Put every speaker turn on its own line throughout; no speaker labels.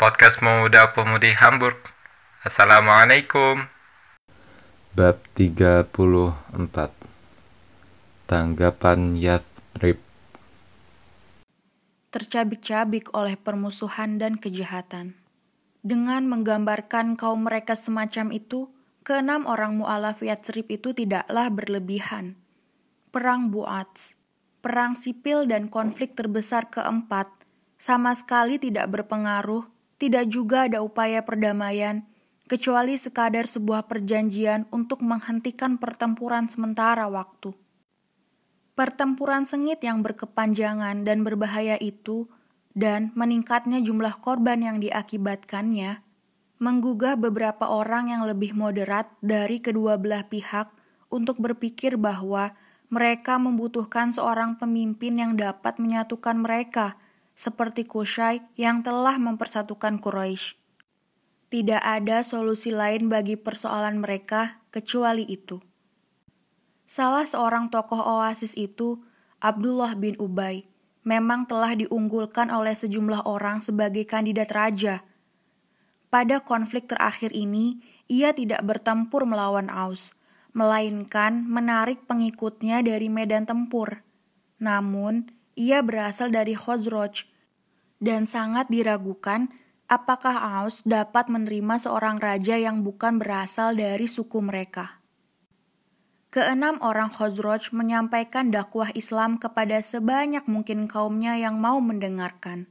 podcast Pemuda Pemudi Hamburg. Assalamualaikum.
Bab 34 Tanggapan Yathrib
Tercabik-cabik oleh permusuhan dan kejahatan. Dengan menggambarkan kaum mereka semacam itu, keenam orang mu'alaf Yathrib itu tidaklah berlebihan. Perang Buats, perang sipil dan konflik terbesar keempat, sama sekali tidak berpengaruh, tidak juga ada upaya perdamaian, kecuali sekadar sebuah perjanjian untuk menghentikan pertempuran sementara waktu. Pertempuran sengit yang berkepanjangan dan berbahaya itu, dan meningkatnya jumlah korban yang diakibatkannya, menggugah beberapa orang yang lebih moderat dari kedua belah pihak untuk berpikir bahwa mereka membutuhkan seorang pemimpin yang dapat menyatukan mereka, seperti Kushai yang telah mempersatukan Quraisy. Tidak ada solusi lain bagi persoalan mereka kecuali itu. Salah seorang tokoh Oasis itu, Abdullah bin Ubay, memang telah diunggulkan oleh sejumlah orang sebagai kandidat raja. Pada konflik terakhir ini, ia tidak bertempur melawan Aus, melainkan menarik pengikutnya dari medan tempur. Namun, ia berasal dari Khosroj dan sangat diragukan apakah Aus dapat menerima seorang raja yang bukan berasal dari suku mereka. Keenam orang Khosroj menyampaikan dakwah Islam kepada sebanyak mungkin kaumnya yang mau mendengarkan.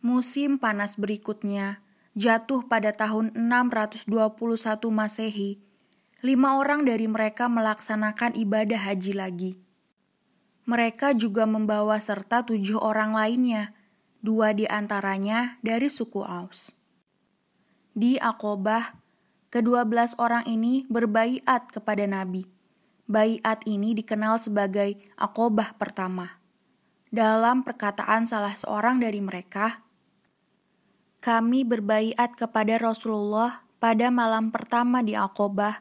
Musim panas berikutnya jatuh pada tahun 621 Masehi. Lima orang dari mereka melaksanakan ibadah haji lagi. Mereka juga membawa serta tujuh orang lainnya, dua di antaranya dari suku Aus. Di Akobah, kedua belas orang ini berbaiat kepada Nabi. Baiat ini dikenal sebagai Akobah pertama. Dalam perkataan salah seorang dari mereka, kami berbaiat kepada Rasulullah pada malam pertama di Akobah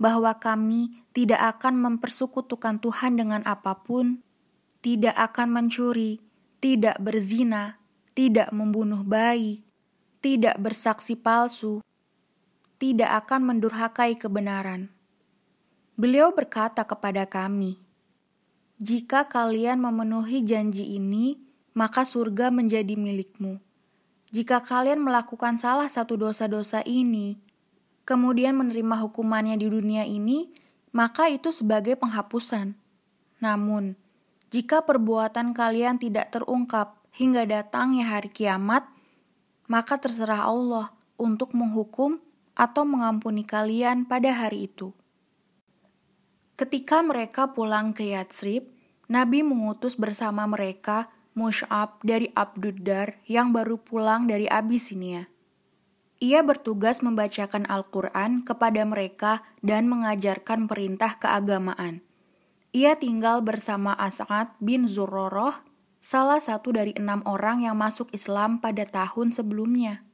bahwa kami tidak akan mempersekutukan Tuhan dengan apa pun, tidak akan mencuri, tidak berzina, tidak membunuh bayi, tidak bersaksi palsu, tidak akan mendurhakai kebenaran. Beliau berkata kepada kami, "Jika kalian memenuhi janji ini, maka surga menjadi milikmu. Jika kalian melakukan salah satu dosa-dosa ini, kemudian menerima hukumannya di dunia ini, maka itu sebagai penghapusan. Namun, jika perbuatan kalian tidak terungkap hingga datangnya hari kiamat, maka terserah Allah untuk menghukum atau mengampuni kalian pada hari itu. Ketika mereka pulang ke Yatsrib, Nabi mengutus bersama mereka Mush'ab dari Abduddar yang baru pulang dari Abisinia. Ia bertugas membacakan Al-Quran kepada mereka dan mengajarkan perintah keagamaan – ia tinggal bersama As'ad bin Zuroroh, salah satu dari enam orang yang masuk Islam pada tahun sebelumnya.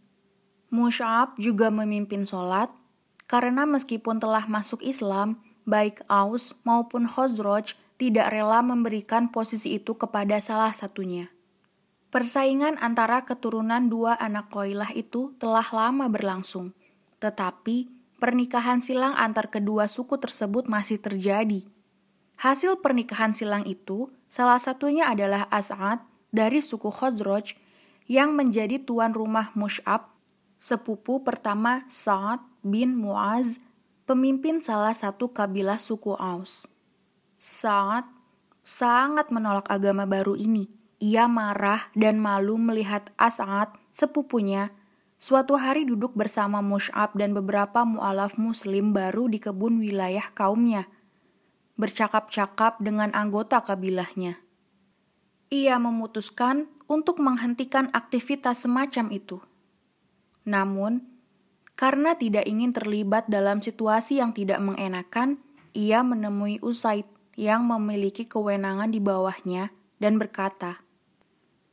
Mush'ab juga memimpin sholat, karena meskipun telah masuk Islam, baik Aus maupun Khosroj tidak rela memberikan posisi itu kepada salah satunya. Persaingan antara keturunan dua anak Koilah itu telah lama berlangsung, tetapi pernikahan silang antar kedua suku tersebut masih terjadi – Hasil pernikahan silang itu salah satunya adalah As'ad dari suku Khosroj yang menjadi tuan rumah Mush'ab, sepupu pertama Sa'ad bin Muaz, pemimpin salah satu kabilah suku Aus. Sa'ad sangat menolak agama baru ini. Ia marah dan malu melihat As'ad, sepupunya, suatu hari duduk bersama Mush'ab dan beberapa mu'alaf muslim baru di kebun wilayah kaumnya – bercakap-cakap dengan anggota kabilahnya. Ia memutuskan untuk menghentikan aktivitas semacam itu. Namun, karena tidak ingin terlibat dalam situasi yang tidak mengenakan, ia menemui Usaid yang memiliki kewenangan di bawahnya dan berkata,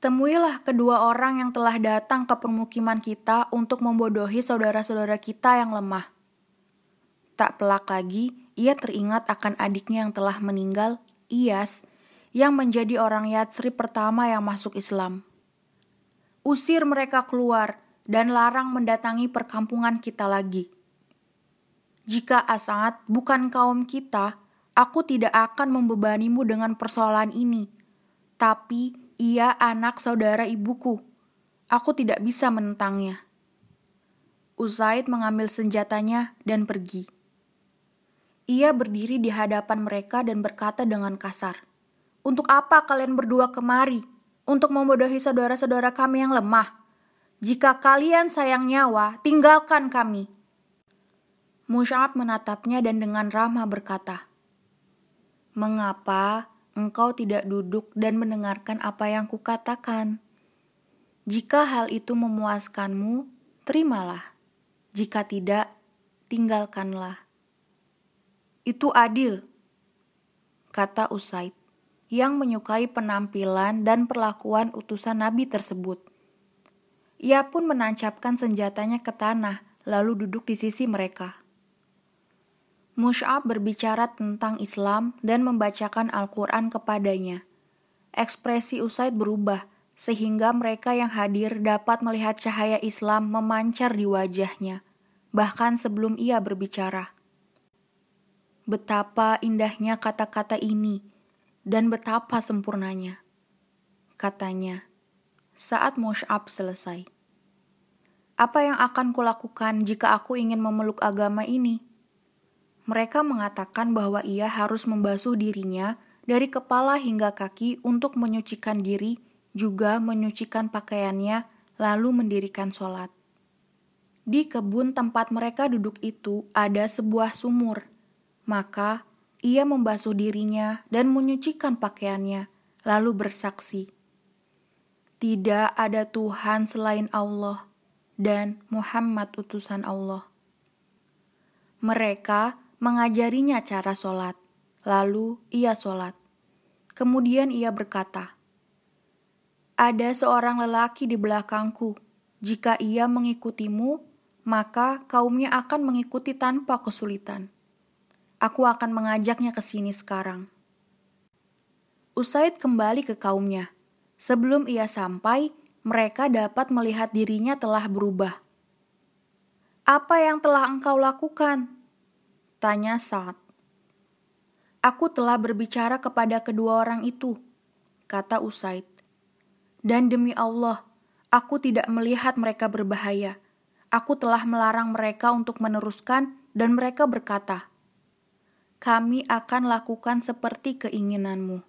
Temuilah kedua orang yang telah datang ke permukiman kita untuk membodohi saudara-saudara kita yang lemah. Tak pelak lagi, ia teringat akan adiknya yang telah meninggal, Iyas, yang menjadi orang Yatsri pertama yang masuk Islam. Usir mereka keluar dan larang mendatangi perkampungan kita lagi. Jika Asad bukan kaum kita, aku tidak akan membebanimu dengan persoalan ini. Tapi ia anak saudara ibuku. Aku tidak bisa menentangnya. Usaid mengambil senjatanya dan pergi. Ia berdiri di hadapan mereka dan berkata dengan kasar, "Untuk apa kalian berdua kemari? Untuk membodohi saudara-saudara kami yang lemah? Jika kalian sayang nyawa, tinggalkan kami." Musyab menatapnya dan dengan ramah berkata, Mengapa engkau tidak duduk dan mendengarkan apa yang kukatakan? Jika hal itu memuaskanmu, terimalah. Jika tidak, tinggalkanlah. Itu adil, kata Usaid, yang menyukai penampilan dan perlakuan utusan Nabi tersebut. Ia pun menancapkan senjatanya ke tanah, lalu duduk di sisi mereka. Mush'ab berbicara tentang Islam dan membacakan Al-Quran kepadanya. Ekspresi Usaid berubah, sehingga mereka yang hadir dapat melihat cahaya Islam memancar di wajahnya, bahkan sebelum ia berbicara. Betapa indahnya kata-kata ini, dan betapa sempurnanya. Katanya, saat Mush'ab selesai. Apa yang akan kulakukan jika aku ingin memeluk agama ini? Mereka mengatakan bahwa ia harus membasuh dirinya dari kepala hingga kaki untuk menyucikan diri, juga menyucikan pakaiannya, lalu mendirikan sholat. Di kebun tempat mereka duduk itu ada sebuah sumur, maka ia membasuh dirinya dan menyucikan pakaiannya, lalu bersaksi, "Tidak ada Tuhan selain Allah, dan Muhammad utusan Allah." Mereka mengajarinya cara sholat. Lalu ia sholat. Kemudian ia berkata, Ada seorang lelaki di belakangku. Jika ia mengikutimu, maka kaumnya akan mengikuti tanpa kesulitan. Aku akan mengajaknya ke sini sekarang. Usaid kembali ke kaumnya. Sebelum ia sampai, mereka dapat melihat dirinya telah berubah. Apa yang telah engkau lakukan? Tanya saat. Aku telah berbicara kepada kedua orang itu, kata Usaid. Dan demi Allah, aku tidak melihat mereka berbahaya. Aku telah melarang mereka untuk meneruskan dan mereka berkata, kami akan lakukan seperti keinginanmu.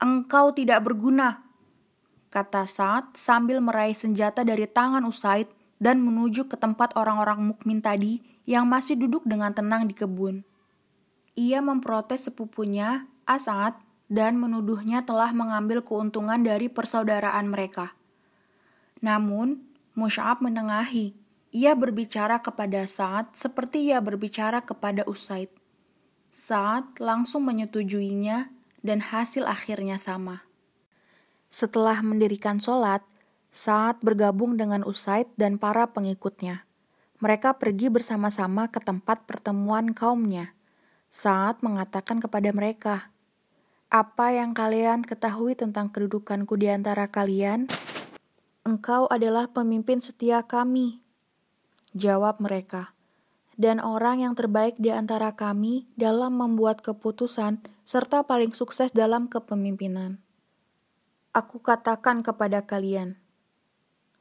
Engkau tidak berguna, kata Saad sambil meraih senjata dari tangan Usaid dan menuju ke tempat orang-orang mukmin tadi yang masih duduk dengan tenang di kebun. Ia memprotes sepupunya, Asad, dan menuduhnya telah mengambil keuntungan dari persaudaraan mereka. Namun, Mush'ab menengahi. Ia berbicara kepada Sa'ad seperti ia berbicara kepada Usaid. Sa'ad langsung menyetujuinya dan hasil akhirnya sama. Setelah mendirikan sholat, Sa'ad bergabung dengan Usaid dan para pengikutnya mereka pergi bersama-sama ke tempat pertemuan kaumnya. Saat mengatakan kepada mereka, "Apa yang kalian ketahui tentang kedudukanku di antara kalian? Engkau adalah pemimpin setia kami." Jawab mereka, "Dan orang yang terbaik di antara kami dalam membuat keputusan serta paling sukses dalam kepemimpinan." Aku katakan kepada kalian,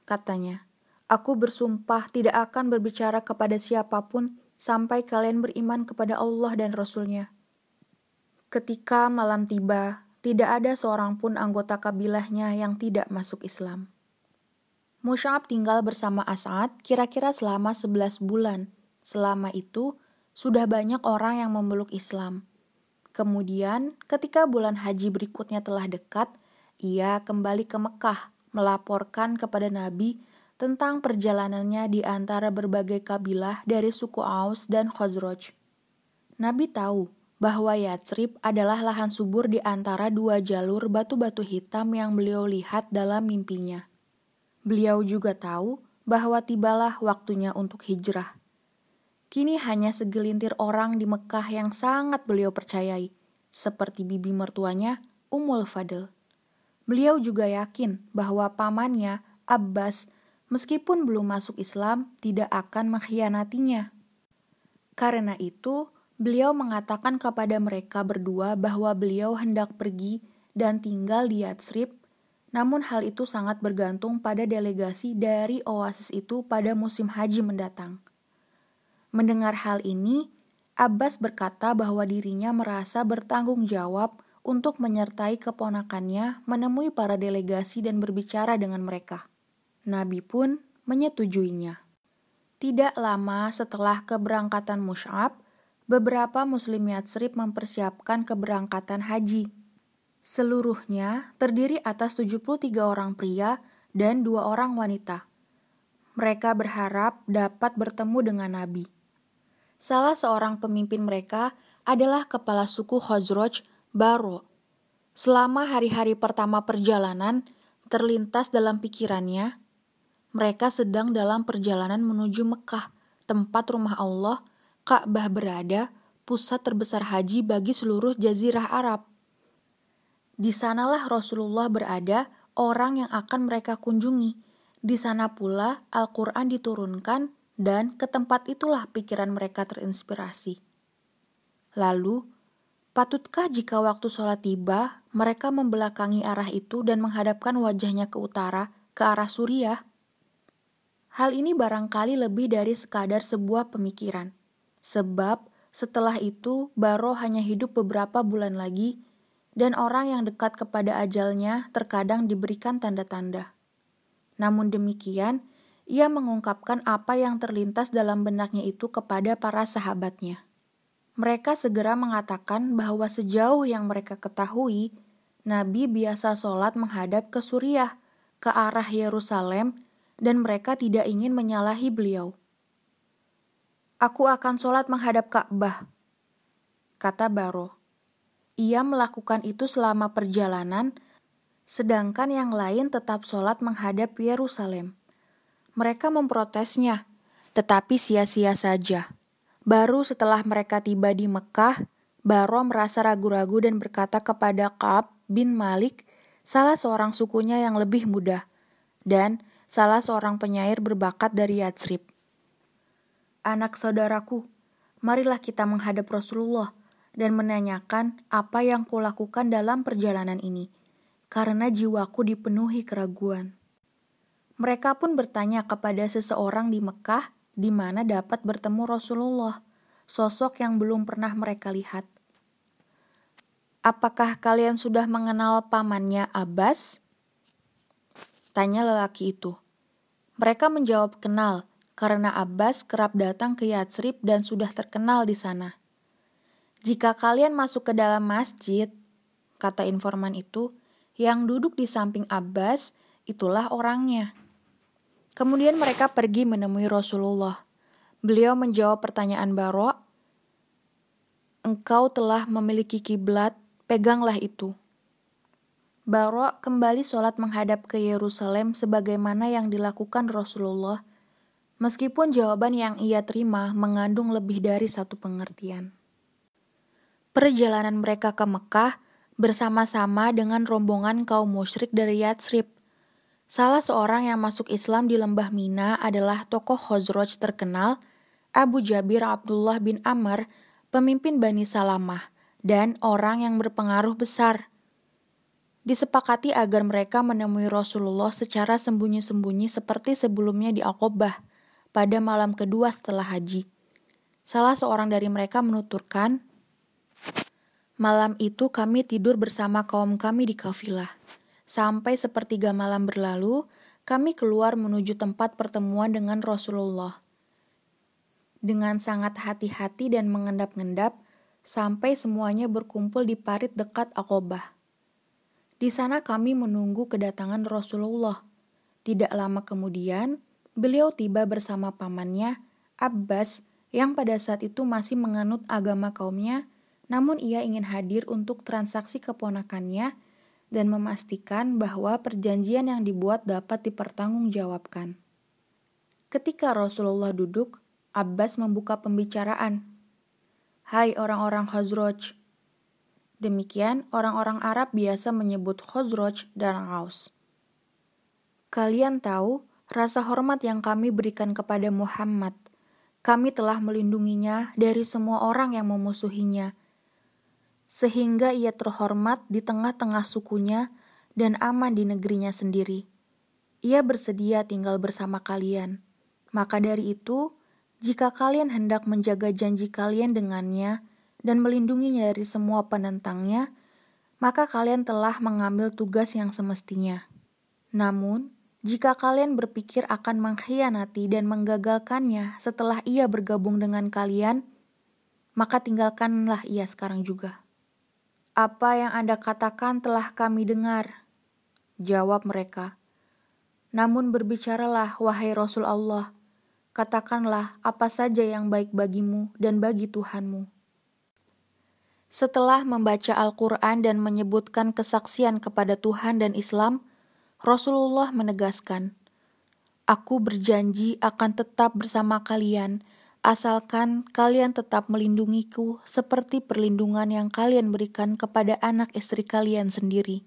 katanya, Aku bersumpah tidak akan berbicara kepada siapa pun sampai kalian beriman kepada Allah dan Rasul-Nya. Ketika malam tiba, tidak ada seorang pun anggota kabilahnya yang tidak masuk Islam. Musyab tinggal bersama As'ad kira-kira selama 11 bulan. Selama itu, sudah banyak orang yang memeluk Islam. Kemudian, ketika bulan haji berikutnya telah dekat, ia kembali ke Mekah, melaporkan kepada Nabi tentang perjalanannya di antara berbagai kabilah dari suku Aus dan Khazraj. Nabi tahu bahwa Yatsrib adalah lahan subur di antara dua jalur batu-batu hitam yang beliau lihat dalam mimpinya. Beliau juga tahu bahwa tibalah waktunya untuk hijrah. Kini hanya segelintir orang di Mekah yang sangat beliau percayai, seperti bibi mertuanya, Ummul Fadl. Beliau juga yakin bahwa pamannya, Abbas, meskipun belum masuk Islam, tidak akan mengkhianatinya. Karena itu, beliau mengatakan kepada mereka berdua bahwa beliau hendak pergi dan tinggal di Yatsrib, namun hal itu sangat bergantung pada delegasi dari oasis itu pada musim haji mendatang. Mendengar hal ini, Abbas berkata bahwa dirinya merasa bertanggung jawab untuk menyertai keponakannya menemui para delegasi dan berbicara dengan mereka. Nabi pun menyetujuinya. Tidak lama setelah keberangkatan Mus'ab, beberapa muslim Yatsrib mempersiapkan keberangkatan haji. Seluruhnya terdiri atas 73 orang pria dan dua orang wanita. Mereka berharap dapat bertemu dengan Nabi. Salah seorang pemimpin mereka adalah kepala suku Khazraj Baro. Selama hari-hari pertama perjalanan, terlintas dalam pikirannya, mereka sedang dalam perjalanan menuju Mekah, tempat rumah Allah, Ka'bah berada, pusat terbesar haji bagi seluruh jazirah Arab. Di sanalah Rasulullah berada, orang yang akan mereka kunjungi. Di sana pula Al-Quran diturunkan, dan ke tempat itulah pikiran mereka terinspirasi. Lalu, Patutkah jika waktu sholat tiba, mereka membelakangi arah itu dan menghadapkan wajahnya ke utara, ke arah Suriah? Hal ini barangkali lebih dari sekadar sebuah pemikiran. Sebab setelah itu Baro hanya hidup beberapa bulan lagi dan orang yang dekat kepada ajalnya terkadang diberikan tanda-tanda. Namun demikian, ia mengungkapkan apa yang terlintas dalam benaknya itu kepada para sahabatnya. Mereka segera mengatakan bahwa sejauh yang mereka ketahui, Nabi biasa sholat menghadap ke Suriah, ke arah Yerusalem, dan mereka tidak ingin menyalahi beliau. Aku akan sholat menghadap Ka'bah, kata Baro. Ia melakukan itu selama perjalanan, sedangkan yang lain tetap sholat menghadap Yerusalem. Mereka memprotesnya, tetapi sia-sia saja. Baru setelah mereka tiba di Mekah, Baro merasa ragu-ragu dan berkata kepada Kaab bin Malik, salah seorang sukunya yang lebih muda, dan salah seorang penyair berbakat dari Yatsrib. Anak saudaraku, marilah kita menghadap Rasulullah dan menanyakan apa yang kulakukan dalam perjalanan ini, karena jiwaku dipenuhi keraguan. Mereka pun bertanya kepada seseorang di Mekah di mana dapat bertemu Rasulullah, sosok yang belum pernah mereka lihat. Apakah kalian sudah mengenal pamannya Abbas? Tanya lelaki itu. Mereka menjawab kenal, karena Abbas kerap datang ke Yatsrib dan sudah terkenal di sana. Jika kalian masuk ke dalam masjid, kata informan itu, yang duduk di samping Abbas, itulah orangnya. Kemudian mereka pergi menemui Rasulullah. Beliau menjawab pertanyaan Baro, "Engkau telah memiliki kiblat, peganglah itu." Baro kembali sholat menghadap ke Yerusalem sebagaimana yang dilakukan Rasulullah, meskipun jawaban yang ia terima mengandung lebih dari satu pengertian. Perjalanan mereka ke Mekah bersama-sama dengan rombongan kaum musyrik dari Yatsrib Salah seorang yang masuk Islam di lembah Mina adalah tokoh Khosroj terkenal, Abu Jabir Abdullah bin Amr, pemimpin Bani Salamah, dan orang yang berpengaruh besar. Disepakati agar mereka menemui Rasulullah secara sembunyi-sembunyi seperti sebelumnya di Al-Qobah pada malam kedua setelah haji. Salah seorang dari mereka menuturkan, Malam itu kami tidur bersama kaum kami di kafilah Sampai sepertiga malam berlalu, kami keluar menuju tempat pertemuan dengan Rasulullah. Dengan sangat hati-hati dan mengendap-endap, sampai semuanya berkumpul di parit dekat Akobah. Di sana kami menunggu kedatangan Rasulullah. Tidak lama kemudian, beliau tiba bersama pamannya, Abbas, yang pada saat itu masih menganut agama kaumnya, namun ia ingin hadir untuk transaksi keponakannya dan memastikan bahwa perjanjian yang dibuat dapat dipertanggungjawabkan. Ketika Rasulullah duduk, Abbas membuka pembicaraan. Hai orang-orang Khazraj, Demikian orang-orang Arab biasa menyebut Khosroj dan Aus. Kalian tahu rasa hormat yang kami berikan kepada Muhammad. Kami telah melindunginya dari semua orang yang memusuhinya, sehingga ia terhormat di tengah-tengah sukunya dan aman di negerinya sendiri. Ia bersedia tinggal bersama kalian. Maka dari itu, jika kalian hendak menjaga janji kalian dengannya dan melindunginya dari semua penentangnya, maka kalian telah mengambil tugas yang semestinya. Namun, jika kalian berpikir akan mengkhianati dan menggagalkannya setelah ia bergabung dengan kalian, maka tinggalkanlah ia sekarang juga. Apa yang Anda katakan telah kami dengar. Jawab mereka. Namun berbicaralah, wahai Rasul Allah, katakanlah apa saja yang baik bagimu dan bagi Tuhanmu. Setelah membaca Al-Quran dan menyebutkan kesaksian kepada Tuhan dan Islam, Rasulullah menegaskan, Aku berjanji akan tetap bersama kalian, asalkan kalian tetap melindungiku seperti perlindungan yang kalian berikan kepada anak istri kalian sendiri.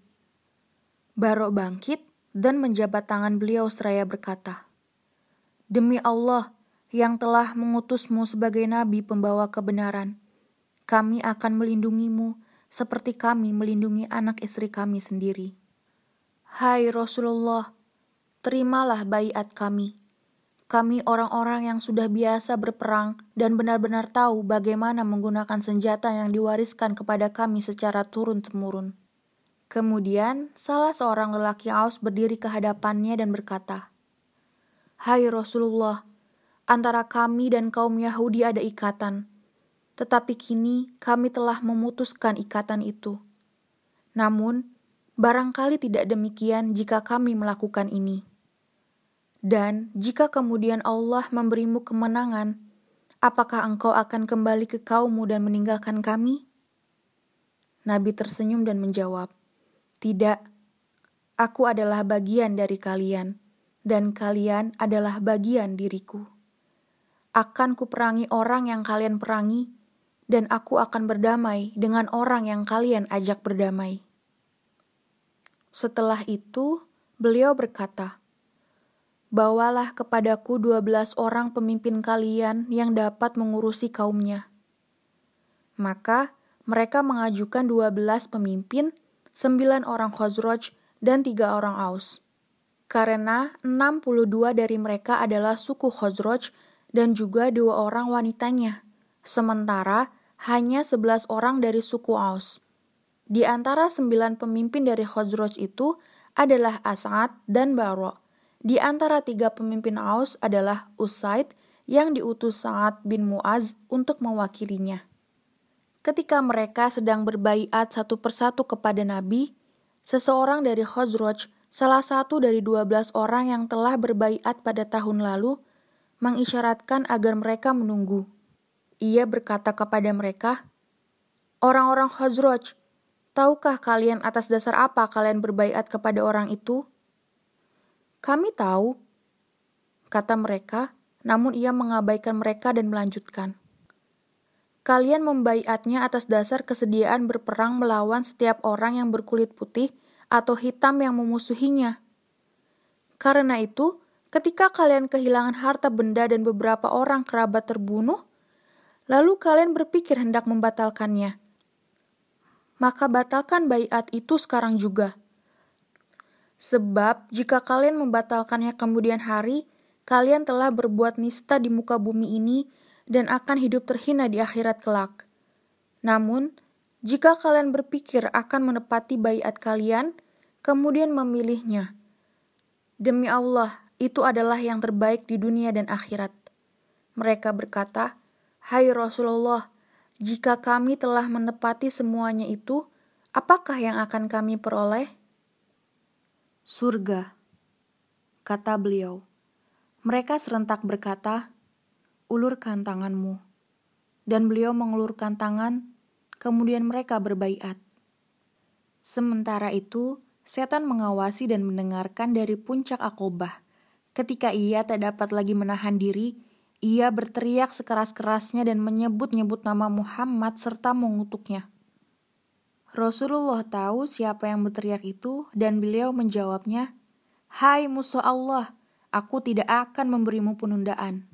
Barok bangkit dan menjabat tangan beliau seraya berkata, Demi Allah yang telah mengutusmu sebagai nabi pembawa kebenaran, kami akan melindungimu seperti kami melindungi anak istri kami sendiri. Hai Rasulullah, terimalah bayat kami. Kami orang-orang yang sudah biasa berperang dan benar-benar tahu bagaimana menggunakan senjata yang diwariskan kepada kami secara turun-temurun. Kemudian, salah seorang lelaki Aus berdiri ke hadapannya dan berkata, Hai Rasulullah, antara kami dan kaum Yahudi ada ikatan, tetapi kini kami telah memutuskan ikatan itu. Namun, Barangkali tidak demikian jika kami melakukan ini. Dan jika kemudian Allah memberimu kemenangan, apakah engkau akan kembali ke kaummu dan meninggalkan kami? Nabi tersenyum dan menjawab, Tidak, aku adalah bagian dari kalian, dan kalian adalah bagian diriku. Akan kuperangi orang yang kalian perangi, dan aku akan berdamai dengan orang yang kalian ajak berdamai. Setelah itu, beliau berkata, Bawalah kepadaku dua belas orang pemimpin kalian yang dapat mengurusi kaumnya. Maka mereka mengajukan dua belas pemimpin, sembilan orang Khosroj, dan tiga orang Aus. Karena enam puluh dua dari mereka adalah suku Khosroj dan juga dua orang wanitanya, sementara hanya sebelas orang dari suku Aus. Di antara sembilan pemimpin dari Khosroj itu adalah As'ad dan Baro. Di antara tiga pemimpin Aus adalah Usaid yang diutus Sa'ad bin Mu'az untuk mewakilinya. Ketika mereka sedang berbaiat satu persatu kepada Nabi, seseorang dari Khosroj, salah satu dari dua belas orang yang telah berbaiat pada tahun lalu, mengisyaratkan agar mereka menunggu. Ia berkata kepada mereka, Orang-orang Khosroj, Tahukah kalian atas dasar apa kalian berbaiat kepada orang itu? Kami tahu, kata mereka, namun ia mengabaikan mereka dan melanjutkan. Kalian membaiatnya atas dasar kesediaan berperang melawan setiap orang yang berkulit putih atau hitam yang memusuhinya. Karena itu, ketika kalian kehilangan harta benda dan beberapa orang kerabat terbunuh, lalu kalian berpikir hendak membatalkannya maka batalkan bayat itu sekarang juga. Sebab jika kalian membatalkannya kemudian hari, kalian telah berbuat nista di muka bumi ini dan akan hidup terhina di akhirat kelak. Namun, jika kalian berpikir akan menepati bayat kalian, kemudian memilihnya, demi Allah, itu adalah yang terbaik di dunia dan akhirat. Mereka berkata, Hai Rasulullah, jika kami telah menepati semuanya itu, apakah yang akan kami peroleh? Surga, kata beliau. Mereka serentak berkata, "Ulurkan tanganmu." Dan beliau mengulurkan tangan, kemudian mereka berbaiat. Sementara itu, setan mengawasi dan mendengarkan dari puncak akobah. Ketika ia tak dapat lagi menahan diri, ia berteriak sekeras-kerasnya dan menyebut-nyebut nama Muhammad serta mengutuknya. Rasulullah tahu siapa yang berteriak itu dan beliau menjawabnya, Hai musuh Allah, aku tidak akan memberimu penundaan.